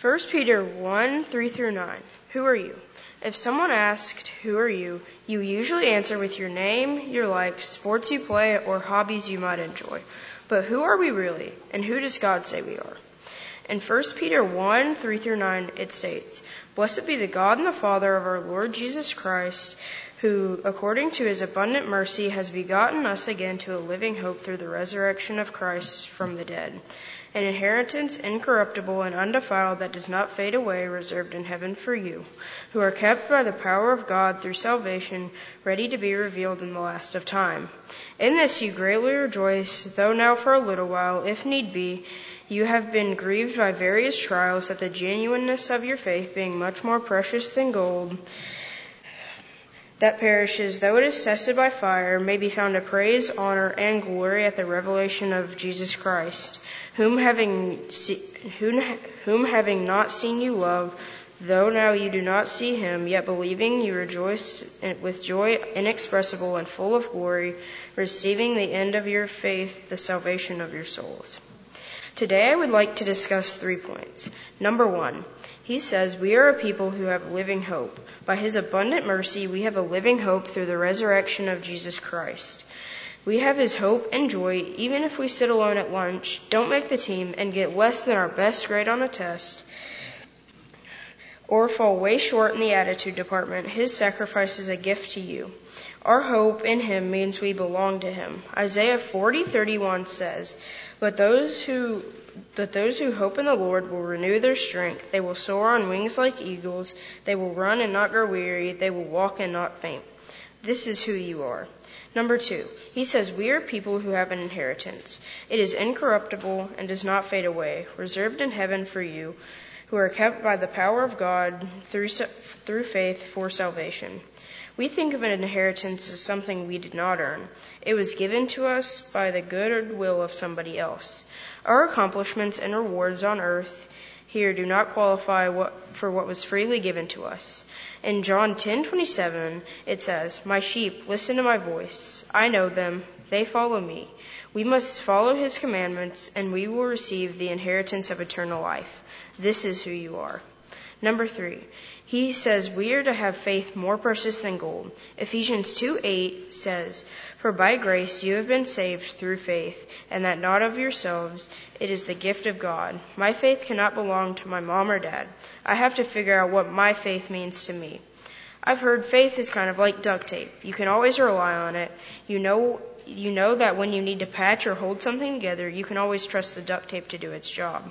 1 Peter 1 3 through 9. Who are you? If someone asked, Who are you? you usually answer with your name, your likes, sports you play, or hobbies you might enjoy. But who are we really? And who does God say we are? In 1 Peter 1 3 through 9, it states, Blessed be the God and the Father of our Lord Jesus Christ, who, according to his abundant mercy, has begotten us again to a living hope through the resurrection of Christ from the dead an inheritance incorruptible and undefiled that does not fade away, reserved in heaven for you, who are kept by the power of God through salvation, ready to be revealed in the last of time. In this you greatly rejoice, though now for a little while, if need be, you have been grieved by various trials, that the genuineness of your faith, being much more precious than gold, that perishes, though it is tested by fire, may be found to praise, honor, and glory at the revelation of Jesus Christ, whom having, see, whom, whom having not seen you love, though now you do not see him, yet believing you rejoice with joy inexpressible and full of glory, receiving the end of your faith, the salvation of your souls. Today I would like to discuss three points. Number one, he says, We are a people who have living hope. By his abundant mercy, we have a living hope through the resurrection of Jesus Christ. We have his hope and joy even if we sit alone at lunch, don't make the team, and get less than our best grade on a test, or fall way short in the attitude department. His sacrifice is a gift to you. Our hope in him means we belong to him. Isaiah 40:31 says, "But those who but those who hope in the Lord will renew their strength. They will soar on wings like eagles. They will run and not grow weary. They will walk and not faint. This is who you are. Number two, he says, We are people who have an inheritance. It is incorruptible and does not fade away, reserved in heaven for you, who are kept by the power of God through, through faith for salvation. We think of an inheritance as something we did not earn. It was given to us by the good will of somebody else. Our accomplishments and rewards on earth here do not qualify what, for what was freely given to us. In John 10:27 it says, "My sheep listen to my voice. I know them; they follow me. We must follow his commandments and we will receive the inheritance of eternal life. This is who you are." Number three, he says we are to have faith more precious than gold. Ephesians 2 8 says, For by grace you have been saved through faith, and that not of yourselves, it is the gift of God. My faith cannot belong to my mom or dad. I have to figure out what my faith means to me. I've heard faith is kind of like duct tape. You can always rely on it. You know you know that when you need to patch or hold something together, you can always trust the duct tape to do its job.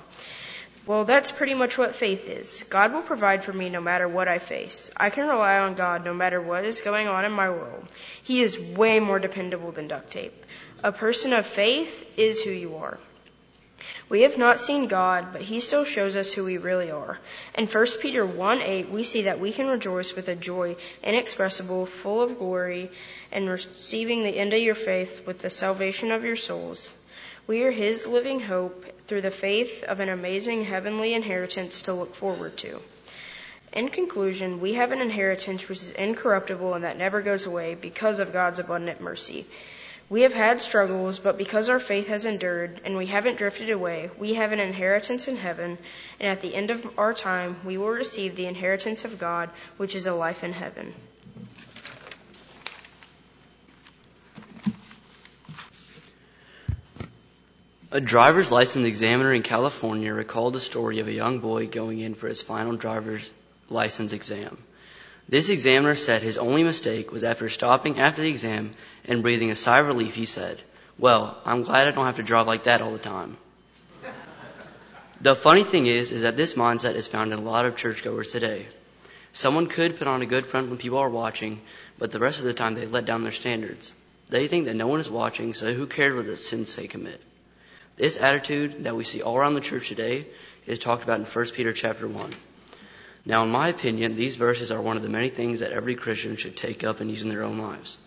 Well, that's pretty much what faith is. God will provide for me no matter what I face. I can rely on God no matter what is going on in my world. He is way more dependable than duct tape. A person of faith is who you are. We have not seen God, but He still shows us who we really are. In 1 Peter 1 8, we see that we can rejoice with a joy inexpressible, full of glory, and receiving the end of your faith with the salvation of your souls. We are His living hope through the faith of an amazing heavenly inheritance to look forward to. In conclusion, we have an inheritance which is incorruptible and that never goes away because of God's abundant mercy. We have had struggles, but because our faith has endured and we haven't drifted away, we have an inheritance in heaven, and at the end of our time, we will receive the inheritance of God, which is a life in heaven. A driver's license examiner in California recalled the story of a young boy going in for his final driver's license exam. This examiner said his only mistake was after stopping after the exam and breathing a sigh of relief, he said, Well, I'm glad I don't have to drive like that all the time. the funny thing is, is that this mindset is found in a lot of churchgoers today. Someone could put on a good front when people are watching, but the rest of the time they let down their standards. They think that no one is watching, so who cares what the sins they commit? This attitude that we see all around the church today is talked about in 1 Peter chapter 1. Now, in my opinion, these verses are one of the many things that every Christian should take up and use in their own lives.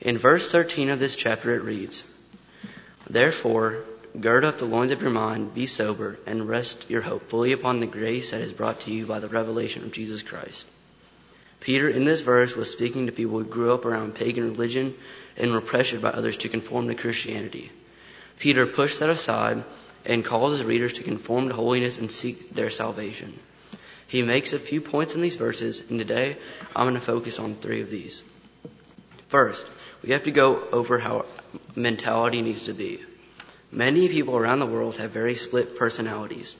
In verse 13 of this chapter, it reads, Therefore, gird up the loins of your mind, be sober, and rest your hope fully upon the grace that is brought to you by the revelation of Jesus Christ. Peter, in this verse, was speaking to people who grew up around pagan religion and were pressured by others to conform to Christianity. Peter pushed that aside and calls his readers to conform to holiness and seek their salvation. He makes a few points in these verses, and today I'm going to focus on three of these. First, we have to go over how mentality needs to be. Many people around the world have very split personalities.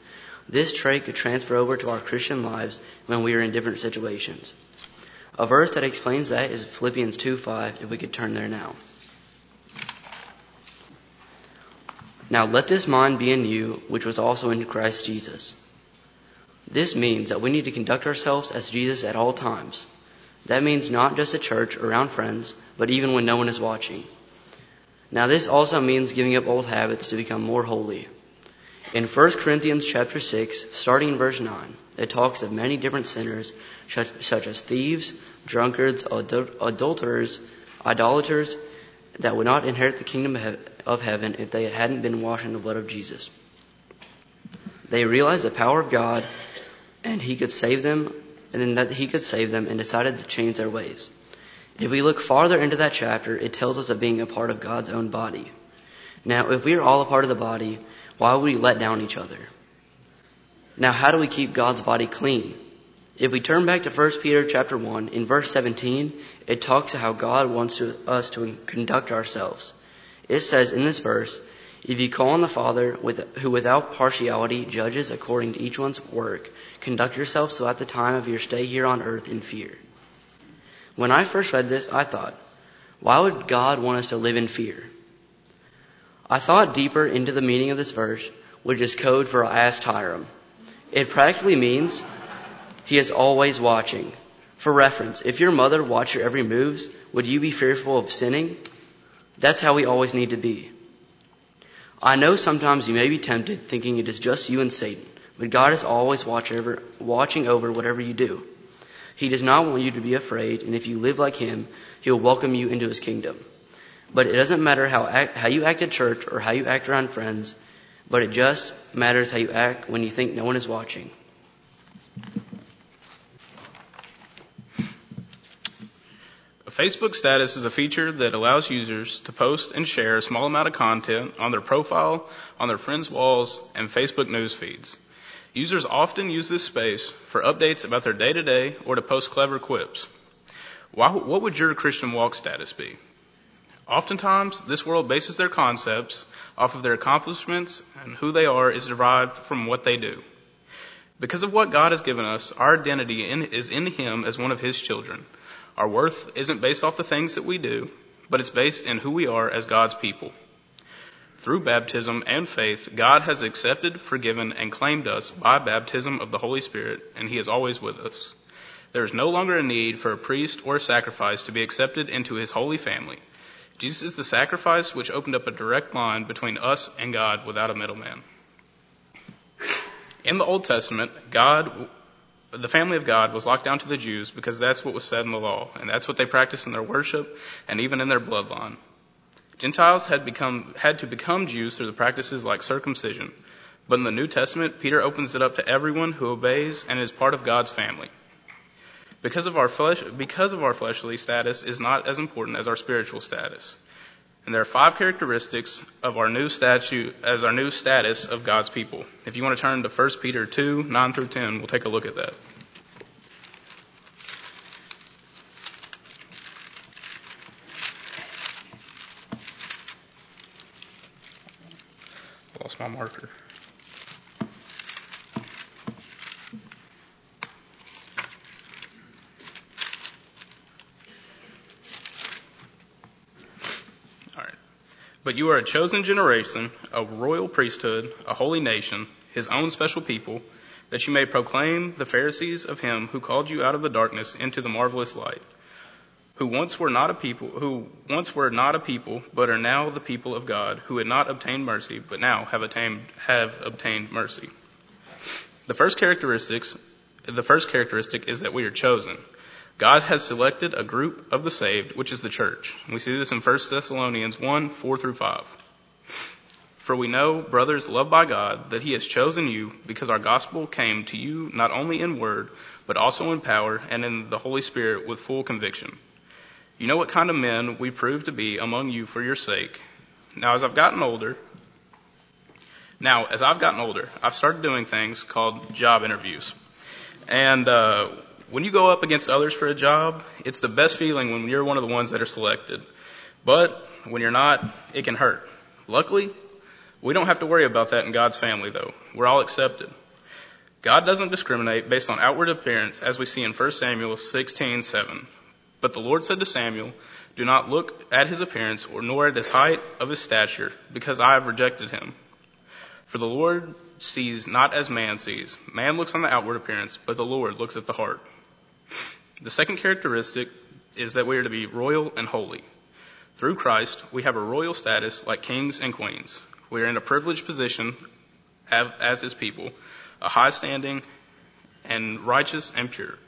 This trait could transfer over to our Christian lives when we are in different situations. A verse that explains that is Philippians 2:5 if we could turn there now. Now let this mind be in you, which was also in Christ Jesus. This means that we need to conduct ourselves as Jesus at all times. That means not just at church, around friends, but even when no one is watching. Now this also means giving up old habits to become more holy. In 1 Corinthians chapter 6, starting in verse 9, it talks of many different sinners, such as thieves, drunkards, adulterers, idolaters, that would not inherit the kingdom of heaven if they hadn't been washed in the blood of Jesus. They realized the power of God and he could save them and that he could save them and decided to change their ways. If we look farther into that chapter, it tells us of being a part of God's own body. Now, if we are all a part of the body, why would we let down each other? Now, how do we keep God's body clean? If we turn back to 1 Peter chapter 1, in verse 17, it talks how God wants to, us to conduct ourselves. It says in this verse, if you call on the Father with, who without partiality judges according to each one's work, conduct yourself so at the time of your stay here on earth in fear. When I first read this, I thought, why would God want us to live in fear? I thought deeper into the meaning of this verse, which is code for I asked Hiram. It practically means he is always watching. For reference, if your mother watched your every moves, would you be fearful of sinning? That's how we always need to be. I know sometimes you may be tempted thinking it is just you and Satan, but God is always watch over, watching over whatever you do. He does not want you to be afraid, and if you live like Him, He'll welcome you into His kingdom. But it doesn't matter how, act, how you act at church or how you act around friends, but it just matters how you act when you think no one is watching. Facebook status is a feature that allows users to post and share a small amount of content on their profile, on their friends' walls, and Facebook news feeds. Users often use this space for updates about their day to day or to post clever quips. Why, what would your Christian walk status be? Oftentimes, this world bases their concepts off of their accomplishments, and who they are is derived from what they do. Because of what God has given us, our identity in, is in Him as one of His children. Our worth isn't based off the things that we do, but it's based in who we are as God's people. Through baptism and faith, God has accepted, forgiven, and claimed us by baptism of the Holy Spirit, and He is always with us. There is no longer a need for a priest or a sacrifice to be accepted into His holy family. Jesus is the sacrifice which opened up a direct line between us and God without a middleman. In the Old Testament, God, the family of God was locked down to the Jews because that's what was said in the law, and that's what they practiced in their worship and even in their bloodline. Gentiles had become, had to become Jews through the practices like circumcision. But in the New Testament, Peter opens it up to everyone who obeys and is part of God's family. Because of our flesh, because of our fleshly status is not as important as our spiritual status. And there are five characteristics of our new statute as our new status of God's people. If you want to turn to 1 Peter 2, 9 through 10, we'll take a look at that. Lost my marker. But you are a chosen generation, a royal priesthood, a holy nation, his own special people, that you may proclaim the Pharisees of him who called you out of the darkness into the marvelous light, who once were not a people, who once were not a people, but are now the people of God, who had not obtained mercy, but now have attained, have obtained mercy. The first characteristics, the first characteristic is that we are chosen. God has selected a group of the saved, which is the church. We see this in 1 Thessalonians 1, 4 through 5. For we know, brothers loved by God, that He has chosen you because our gospel came to you not only in word, but also in power and in the Holy Spirit with full conviction. You know what kind of men we proved to be among you for your sake. Now, as I've gotten older, Now, as I've gotten older, I've started doing things called job interviews. And uh, when you go up against others for a job, it's the best feeling when you're one of the ones that are selected. But when you're not, it can hurt. Luckily, we don't have to worry about that in God's family, though. We're all accepted. God doesn't discriminate based on outward appearance, as we see in 1 Samuel 16:7. But the Lord said to Samuel, "Do not look at his appearance, or nor at his height of his stature, because I have rejected him." For the Lord sees not as man sees. Man looks on the outward appearance, but the Lord looks at the heart. The second characteristic is that we are to be royal and holy. Through Christ, we have a royal status like kings and queens. We are in a privileged position as his people, a high standing and righteous and pure.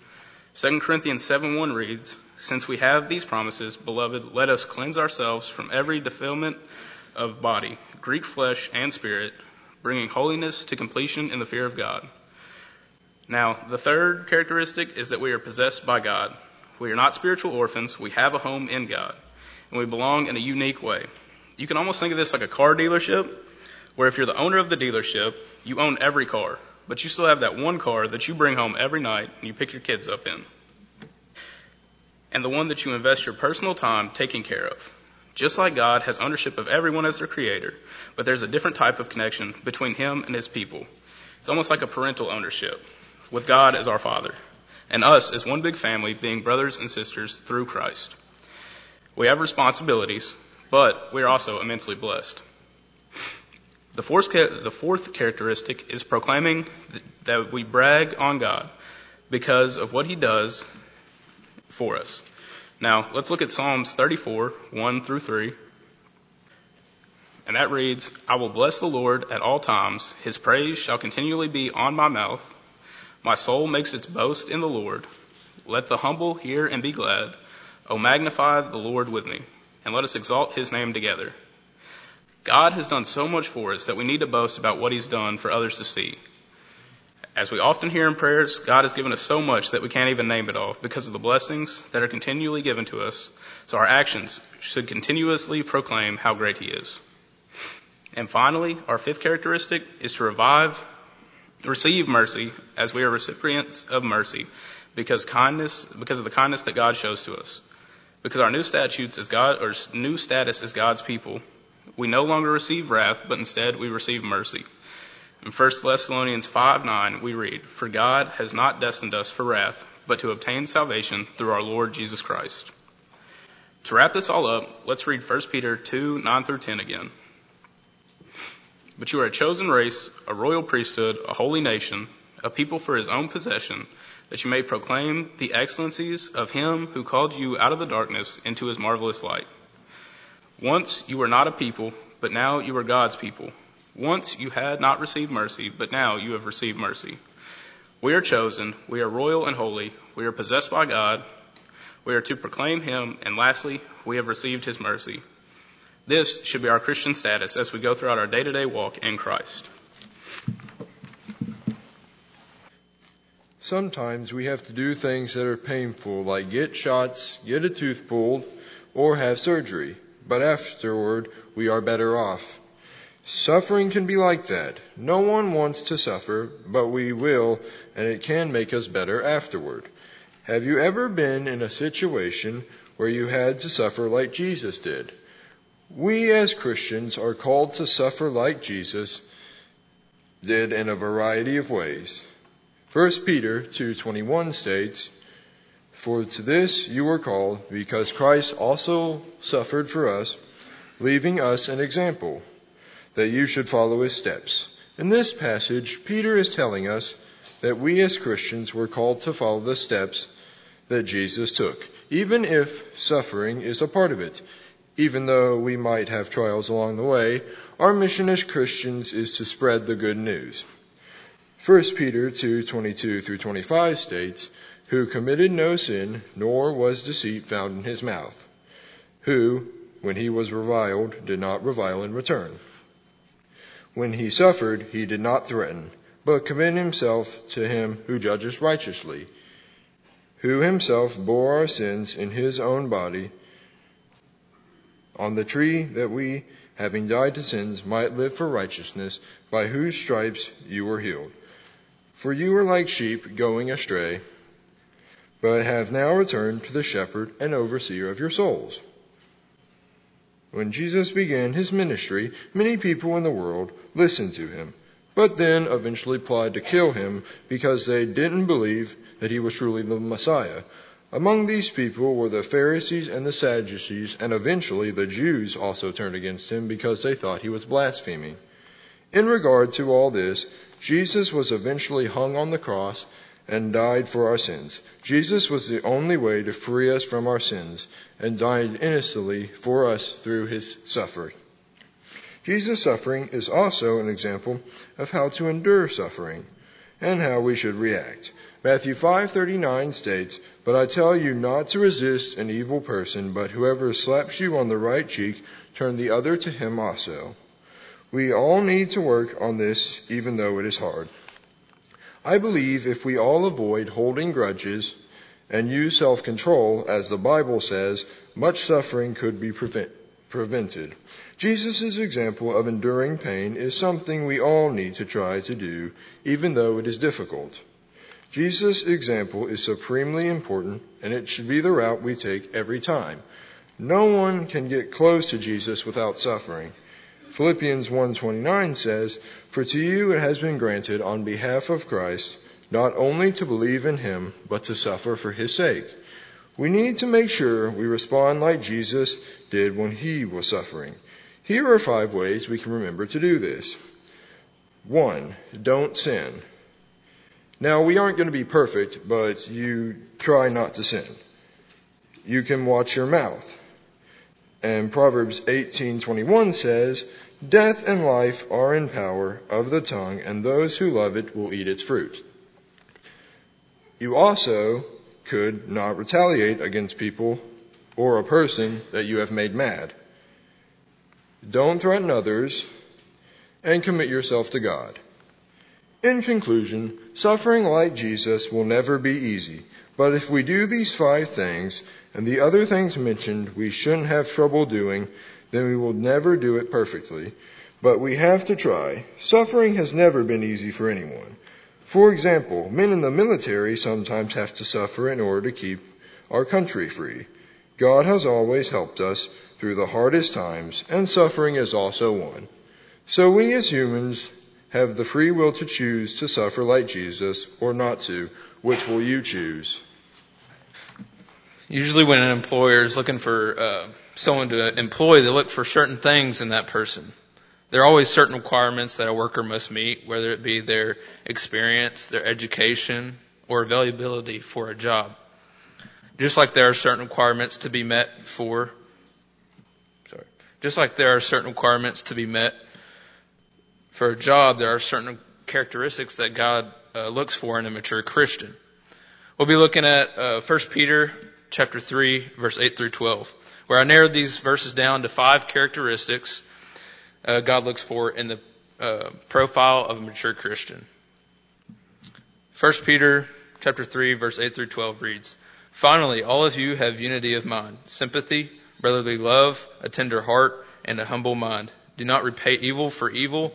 2 Corinthians 7:1 reads, Since we have these promises, beloved, let us cleanse ourselves from every defilement of body, Greek flesh and spirit, bringing holiness to completion in the fear of God. Now, the third characteristic is that we are possessed by God. We are not spiritual orphans. We have a home in God. And we belong in a unique way. You can almost think of this like a car dealership, where if you're the owner of the dealership, you own every car. But you still have that one car that you bring home every night and you pick your kids up in. And the one that you invest your personal time taking care of. Just like God has ownership of everyone as their creator, but there's a different type of connection between Him and His people. It's almost like a parental ownership, with God as our Father, and us as one big family being brothers and sisters through Christ. We have responsibilities, but we are also immensely blessed. The fourth, the fourth characteristic is proclaiming that we brag on God because of what He does for us. Now, let's look at Psalms 34, 1 through 3. And that reads, I will bless the Lord at all times. His praise shall continually be on my mouth. My soul makes its boast in the Lord. Let the humble hear and be glad. O magnify the Lord with me, and let us exalt his name together. God has done so much for us that we need to boast about what he's done for others to see. As we often hear in prayers, God has given us so much that we can't even name it all because of the blessings that are continually given to us. So our actions should continuously proclaim how great He is. And finally, our fifth characteristic is to revive, receive mercy as we are recipients of mercy because kindness, because of the kindness that God shows to us. Because our new statutes as God, or new status as God's people, we no longer receive wrath, but instead we receive mercy. In 1 Thessalonians 5 9, we read, For God has not destined us for wrath, but to obtain salvation through our Lord Jesus Christ. To wrap this all up, let's read 1 Peter 2 9 through 10 again. But you are a chosen race, a royal priesthood, a holy nation, a people for his own possession, that you may proclaim the excellencies of him who called you out of the darkness into his marvelous light. Once you were not a people, but now you are God's people. Once you had not received mercy, but now you have received mercy. We are chosen, we are royal and holy, we are possessed by God, we are to proclaim Him, and lastly, we have received His mercy. This should be our Christian status as we go throughout our day to day walk in Christ. Sometimes we have to do things that are painful, like get shots, get a tooth pulled, or have surgery. But afterward, we are better off. Suffering can be like that. No one wants to suffer, but we will, and it can make us better afterward. Have you ever been in a situation where you had to suffer like Jesus did? We as Christians are called to suffer like Jesus did in a variety of ways. 1 Peter 2:21 states, "For to this you were called, because Christ also suffered for us, leaving us an example that you should follow his steps. In this passage, Peter is telling us that we as Christians were called to follow the steps that Jesus took, even if suffering is a part of it. Even though we might have trials along the way, our mission as Christians is to spread the good news. 1 Peter 2:22 through 25 states, "Who committed no sin, nor was deceit found in his mouth, who, when he was reviled, did not revile in return." When he suffered, he did not threaten, but committed himself to him who judges righteously, who himself bore our sins in his own body on the tree that we having died to sins, might live for righteousness, by whose stripes you were healed. For you were like sheep going astray, but have now returned to the shepherd and overseer of your souls. When Jesus began his ministry, many people in the world listened to him, but then eventually plotted to kill him because they didn't believe that he was truly the Messiah. Among these people were the Pharisees and the Sadducees, and eventually the Jews also turned against him because they thought he was blaspheming. In regard to all this, Jesus was eventually hung on the cross and died for our sins. Jesus was the only way to free us from our sins and died innocently for us through his suffering. Jesus' suffering is also an example of how to endure suffering and how we should react. Matthew 5:39 states, "But I tell you not to resist an evil person, but whoever slaps you on the right cheek, turn the other to him also." We all need to work on this even though it is hard. I believe if we all avoid holding grudges and use self-control as the Bible says, much suffering could be prevent, prevented. Jesus' example of enduring pain is something we all need to try to do even though it is difficult. Jesus' example is supremely important and it should be the route we take every time. No one can get close to Jesus without suffering. Philippians 1:29 says, "For to you it has been granted on behalf of Christ not only to believe in him, but to suffer for his sake." We need to make sure we respond like Jesus did when he was suffering. Here are five ways we can remember to do this. One, don't sin. Now, we aren't going to be perfect, but you try not to sin. You can watch your mouth. And Proverbs 18:21 says, "Death and life are in power of the tongue, and those who love it will eat its fruit." You also could not retaliate against people or a person that you have made mad. Don't threaten others and commit yourself to God. In conclusion, suffering like Jesus will never be easy, but if we do these five things and the other things mentioned we shouldn't have trouble doing, then we will never do it perfectly. But we have to try. Suffering has never been easy for anyone. For example, men in the military sometimes have to suffer in order to keep our country free. God has always helped us through the hardest times, and suffering is also one. So we as humans have the free will to choose to suffer like Jesus or not to. Which will you choose? Usually, when an employer is looking for uh, someone to employ, they look for certain things in that person. There are always certain requirements that a worker must meet, whether it be their experience, their education, or availability for a job. Just like there are certain requirements to be met for, sorry, just like there are certain requirements to be met for a job, there are certain characteristics that God uh, looks for in a mature Christian. We'll be looking at uh, 1 Peter chapter 3, verse 8 through 12, where I narrowed these verses down to five characteristics uh, God looks for in the uh, profile of a mature Christian. 1 Peter chapter 3, verse 8 through 12 reads, Finally, all of you have unity of mind, sympathy, brotherly love, a tender heart, and a humble mind. Do not repay evil for evil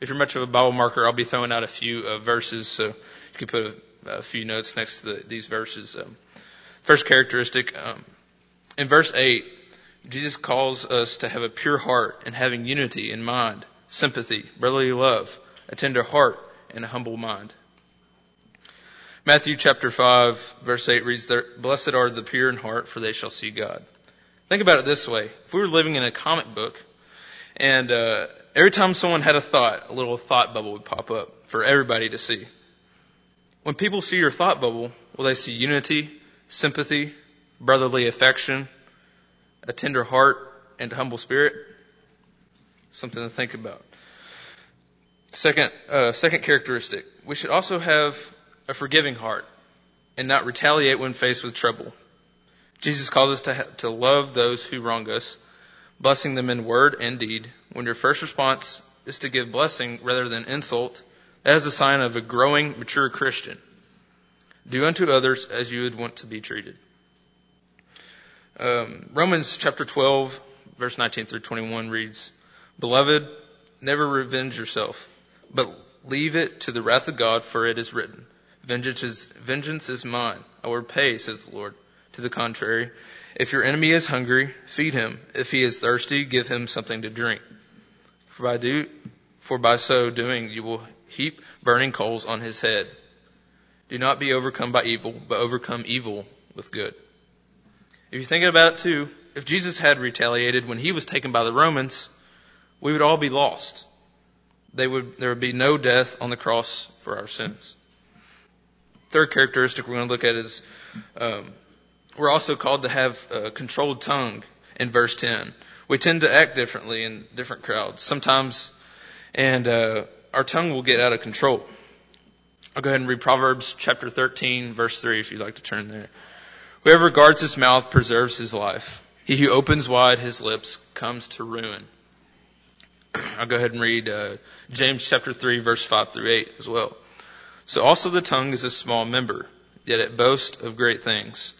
if you're much of a Bible marker, I'll be throwing out a few uh, verses, so you can put a, a few notes next to the, these verses. Um, first characteristic, um, in verse 8, Jesus calls us to have a pure heart and having unity in mind, sympathy, brotherly love, a tender heart, and a humble mind. Matthew chapter 5, verse 8 reads, Blessed are the pure in heart, for they shall see God. Think about it this way. If we were living in a comic book and uh, every time someone had a thought, a little thought bubble would pop up for everybody to see. When people see your thought bubble, will they see unity, sympathy, brotherly affection, a tender heart, and a humble spirit? Something to think about. Second, uh, second characteristic, we should also have a forgiving heart and not retaliate when faced with trouble. Jesus calls us to, ha- to love those who wrong us, blessing them in word and deed. When your first response is to give blessing rather than insult, that is a sign of a growing, mature Christian. Do unto others as you would want to be treated. Um, Romans chapter 12, verse 19 through 21 reads, Beloved, never revenge yourself but leave it to the wrath of God, for it is written, Vengeance is, vengeance is mine. I will repay, says the Lord. To the contrary, if your enemy is hungry, feed him. If he is thirsty, give him something to drink. For by do, for by so doing, you will heap burning coals on his head. Do not be overcome by evil, but overcome evil with good. If you think about it too, if Jesus had retaliated when he was taken by the Romans, we would all be lost they would, there would be no death on the cross for our sins. Third characteristic we're going to look at is um, we're also called to have a controlled tongue in verse 10. We tend to act differently in different crowds sometimes, and uh, our tongue will get out of control. I'll go ahead and read Proverbs chapter 13, verse 3, if you'd like to turn there. Whoever guards his mouth preserves his life. He who opens wide his lips comes to ruin. I'll go ahead and read uh, James chapter 3, verse 5 through 8 as well. So also the tongue is a small member, yet it boasts of great things.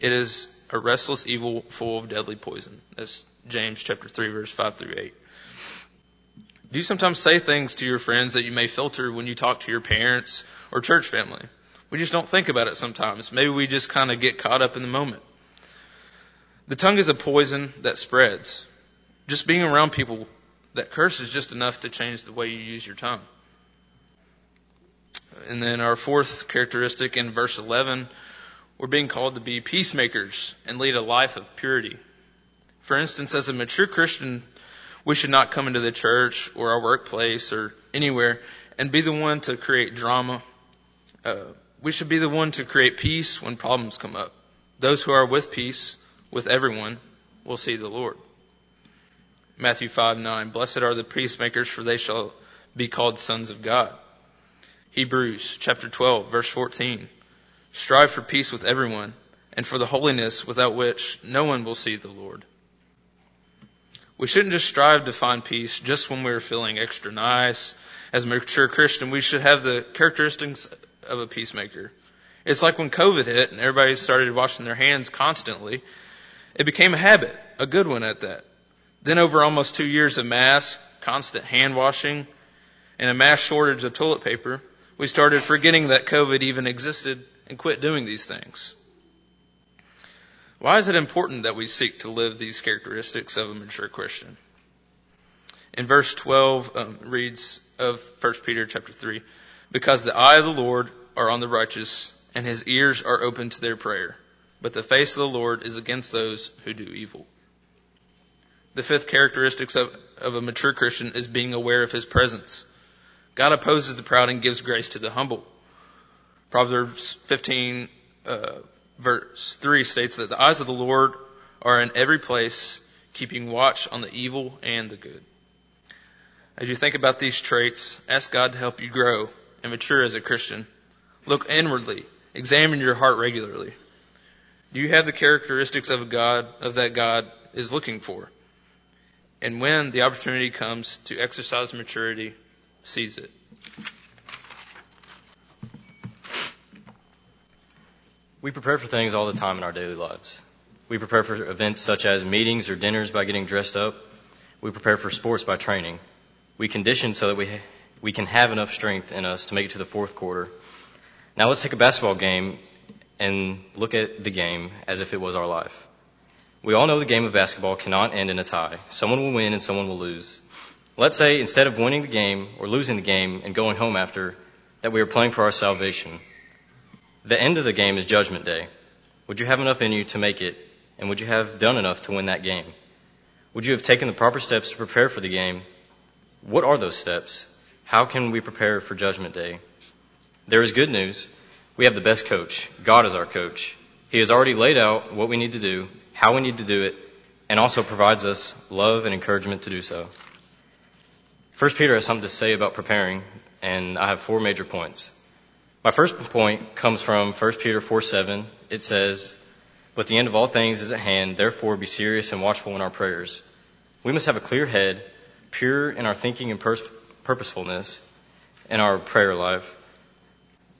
It is a restless evil full of deadly poison. That's James chapter 3 verse 5 through 8. Do you sometimes say things to your friends that you may filter when you talk to your parents or church family? We just don't think about it sometimes. Maybe we just kind of get caught up in the moment. The tongue is a poison that spreads. Just being around people that curse is just enough to change the way you use your tongue. And then our fourth characteristic in verse 11, we're being called to be peacemakers and lead a life of purity. For instance, as a mature Christian, we should not come into the church or our workplace or anywhere and be the one to create drama. Uh, we should be the one to create peace when problems come up. Those who are with peace with everyone will see the Lord. Matthew 5 9. Blessed are the peacemakers, for they shall be called sons of God. Hebrews chapter 12 verse 14. Strive for peace with everyone and for the holiness without which no one will see the Lord. We shouldn't just strive to find peace just when we're feeling extra nice. As a mature Christian, we should have the characteristics of a peacemaker. It's like when COVID hit and everybody started washing their hands constantly. It became a habit, a good one at that. Then over almost two years of masks, constant hand washing, and a mass shortage of toilet paper, we started forgetting that COVID even existed and quit doing these things. Why is it important that we seek to live these characteristics of a mature Christian? In verse 12 um, reads of 1 Peter chapter 3, because the eye of the Lord are on the righteous and his ears are open to their prayer, but the face of the Lord is against those who do evil. The fifth characteristics of, of a mature Christian is being aware of his presence. God opposes the proud and gives grace to the humble. Proverbs 15, uh, verse 3 states that the eyes of the Lord are in every place, keeping watch on the evil and the good. As you think about these traits, ask God to help you grow and mature as a Christian. Look inwardly. Examine your heart regularly. Do you have the characteristics of God, of that God is looking for? And when the opportunity comes to exercise maturity, seize it. We prepare for things all the time in our daily lives. We prepare for events such as meetings or dinners by getting dressed up. We prepare for sports by training. We condition so that we, we can have enough strength in us to make it to the fourth quarter. Now let's take a basketball game and look at the game as if it was our life. We all know the game of basketball cannot end in a tie. Someone will win and someone will lose. Let's say instead of winning the game or losing the game and going home after, that we are playing for our salvation. The end of the game is Judgment Day. Would you have enough in you to make it? And would you have done enough to win that game? Would you have taken the proper steps to prepare for the game? What are those steps? How can we prepare for Judgment Day? There is good news. We have the best coach. God is our coach. He has already laid out what we need to do, how we need to do it, and also provides us love and encouragement to do so. First Peter has something to say about preparing, and I have four major points. My first point comes from 1 Peter 4 7. It says, But the end of all things is at hand, therefore be serious and watchful in our prayers. We must have a clear head, pure in our thinking and pers- purposefulness in our prayer life.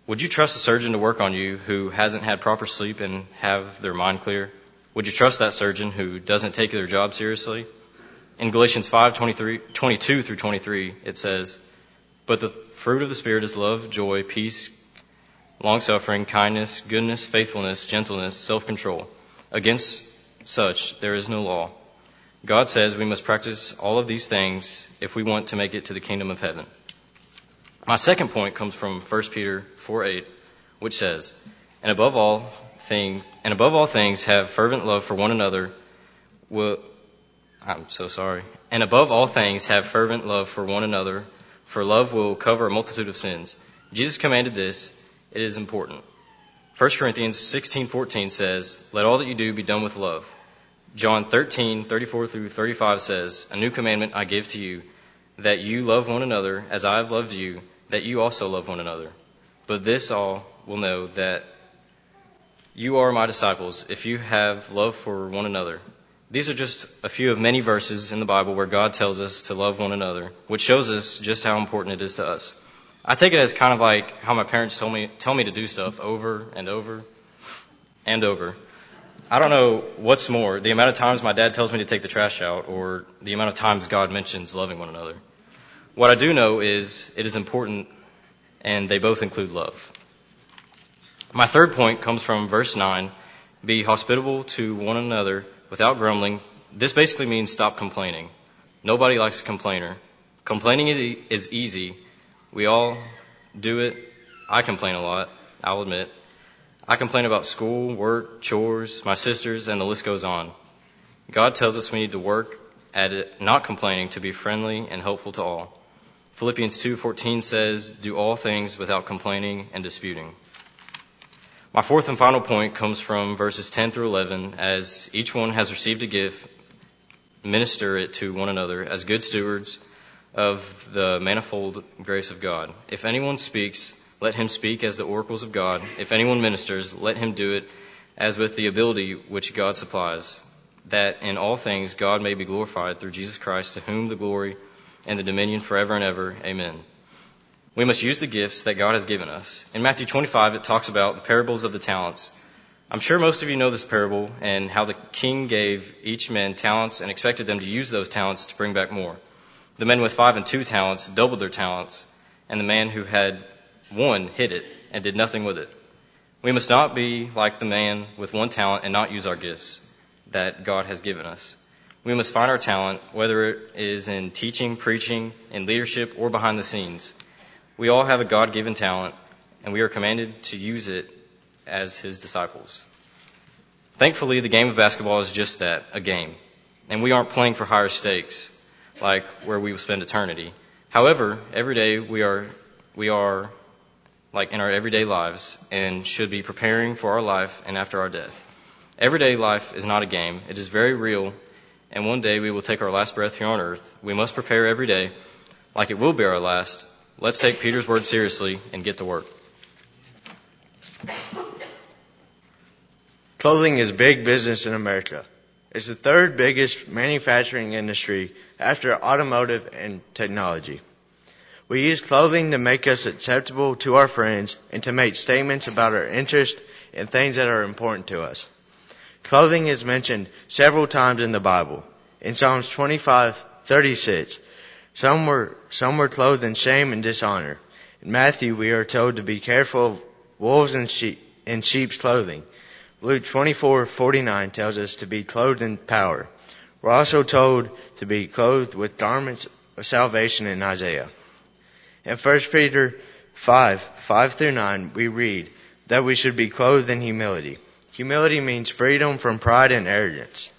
Would you trust a surgeon to work on you who hasn't had proper sleep and have their mind clear? Would you trust that surgeon who doesn't take their job seriously? In Galatians 5, 22 through 23, it says, But the fruit of the Spirit is love, joy, peace, long suffering, kindness, goodness, faithfulness, gentleness, self control. Against such there is no law. God says we must practice all of these things if we want to make it to the kingdom of heaven. My second point comes from 1 Peter 4 8, which says, And above all things and above all things have fervent love for one another will I'm so sorry. And above all things, have fervent love for one another, for love will cover a multitude of sins. Jesus commanded this. It is important. 1 Corinthians 16:14 says, "Let all that you do be done with love." John 13:34 through 35 says, "A new commandment I give to you, that you love one another as I have loved you, that you also love one another. But this all will know that you are my disciples if you have love for one another." These are just a few of many verses in the Bible where God tells us to love one another, which shows us just how important it is to us. I take it as kind of like how my parents told me, tell me to do stuff over and over and over. I don't know what's more, the amount of times my dad tells me to take the trash out or the amount of times God mentions loving one another. What I do know is it is important and they both include love. My third point comes from verse 9. Be hospitable to one another without grumbling. This basically means stop complaining. Nobody likes a complainer. Complaining is, e- is easy. We all do it. I complain a lot, I'll admit. I complain about school, work, chores, my sisters, and the list goes on. God tells us we need to work at it, not complaining, to be friendly and helpful to all. Philippians 2:14 says, "Do all things without complaining and disputing." My fourth and final point comes from verses 10 through 11. As each one has received a gift, minister it to one another as good stewards of the manifold grace of God. If anyone speaks, let him speak as the oracles of God. If anyone ministers, let him do it as with the ability which God supplies, that in all things God may be glorified through Jesus Christ, to whom the glory and the dominion forever and ever. Amen. We must use the gifts that God has given us. In Matthew 25, it talks about the parables of the talents. I'm sure most of you know this parable and how the king gave each man talents and expected them to use those talents to bring back more. The men with five and two talents doubled their talents, and the man who had one hid it and did nothing with it. We must not be like the man with one talent and not use our gifts that God has given us. We must find our talent, whether it is in teaching, preaching, in leadership, or behind the scenes. We all have a God given talent, and we are commanded to use it as His disciples. Thankfully, the game of basketball is just that, a game. And we aren't playing for higher stakes, like where we will spend eternity. However, every day we are, we are like in our everyday lives and should be preparing for our life and after our death. Everyday life is not a game. It is very real, and one day we will take our last breath here on earth. We must prepare every day like it will be our last Let's take Peter's word seriously and get to work. Clothing is big business in America. It's the third biggest manufacturing industry after automotive and technology. We use clothing to make us acceptable to our friends and to make statements about our interest in things that are important to us. Clothing is mentioned several times in the Bible. In Psalms 25:36, some were, some were clothed in shame and dishonor. In Matthew, we are told to be careful of wolves sheep, in sheep's clothing. Luke 24:49 tells us to be clothed in power. We're also told to be clothed with garments of salvation in Isaiah. In 1 Peter 5, 5 through 9, we read, that we should be clothed in humility. Humility means freedom from pride and arrogance.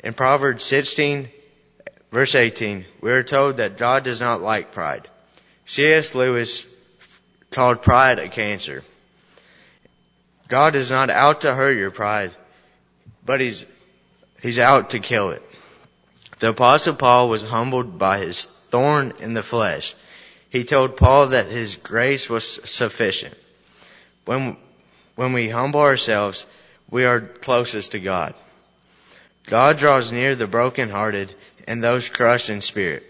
In Proverbs 16, verse 18, we are told that God does not like pride. C.S. Lewis called pride a cancer. God is not out to hurt your pride, but he's, he's out to kill it. The apostle Paul was humbled by his thorn in the flesh. He told Paul that his grace was sufficient. When, when we humble ourselves, we are closest to God. God draws near the brokenhearted and those crushed in spirit.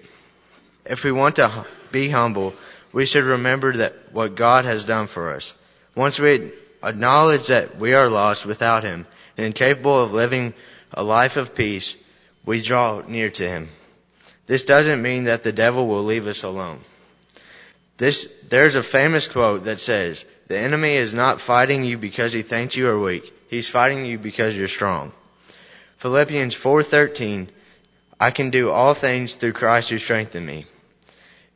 If we want to be humble, we should remember that what God has done for us. Once we acknowledge that we are lost without Him and incapable of living a life of peace, we draw near to Him. This doesn't mean that the devil will leave us alone. This, there's a famous quote that says, the enemy is not fighting you because he thinks you are weak. He's fighting you because you're strong. Philippians 4:13 I can do all things through Christ who strengthens me.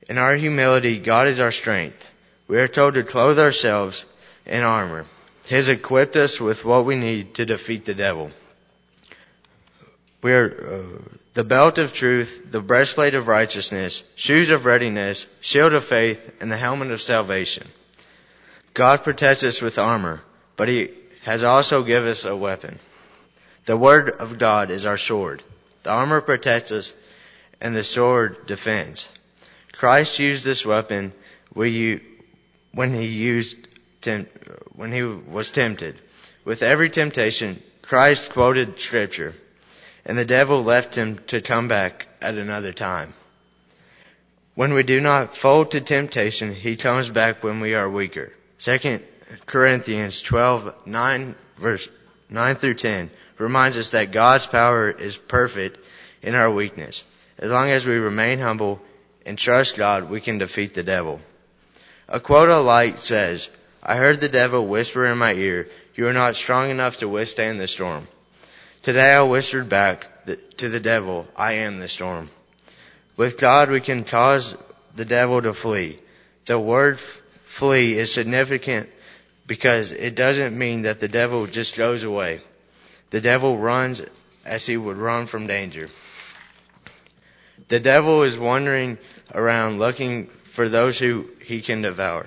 In our humility, God is our strength. We are told to clothe ourselves in armor. Has equipped us with what we need to defeat the devil. We are uh, the belt of truth, the breastplate of righteousness, shoes of readiness, shield of faith, and the helmet of salvation. God protects us with armor, but He has also given us a weapon. The Word of God is our sword. The armor protects us, and the sword defends. Christ used this weapon when he used when he was tempted. With every temptation, Christ quoted Scripture, and the devil left him to come back at another time. When we do not fold to temptation, he comes back when we are weaker. Second Corinthians 12, 9 verse 9 through 10 reminds us that God's power is perfect in our weakness. As long as we remain humble and trust God, we can defeat the devil. A quote I like says, I heard the devil whisper in my ear, you are not strong enough to withstand the storm. Today I whispered back to the devil, I am the storm. With God we can cause the devil to flee. The word flee is significant because it doesn't mean that the devil just goes away. The devil runs as he would run from danger. The devil is wandering around looking for those who he can devour.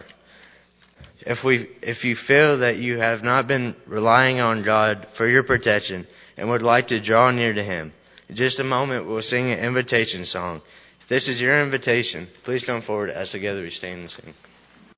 If we, if you feel that you have not been relying on God for your protection and would like to draw near to Him, in just a moment we'll sing an invitation song. If this is your invitation, please come forward as together we stand and sing.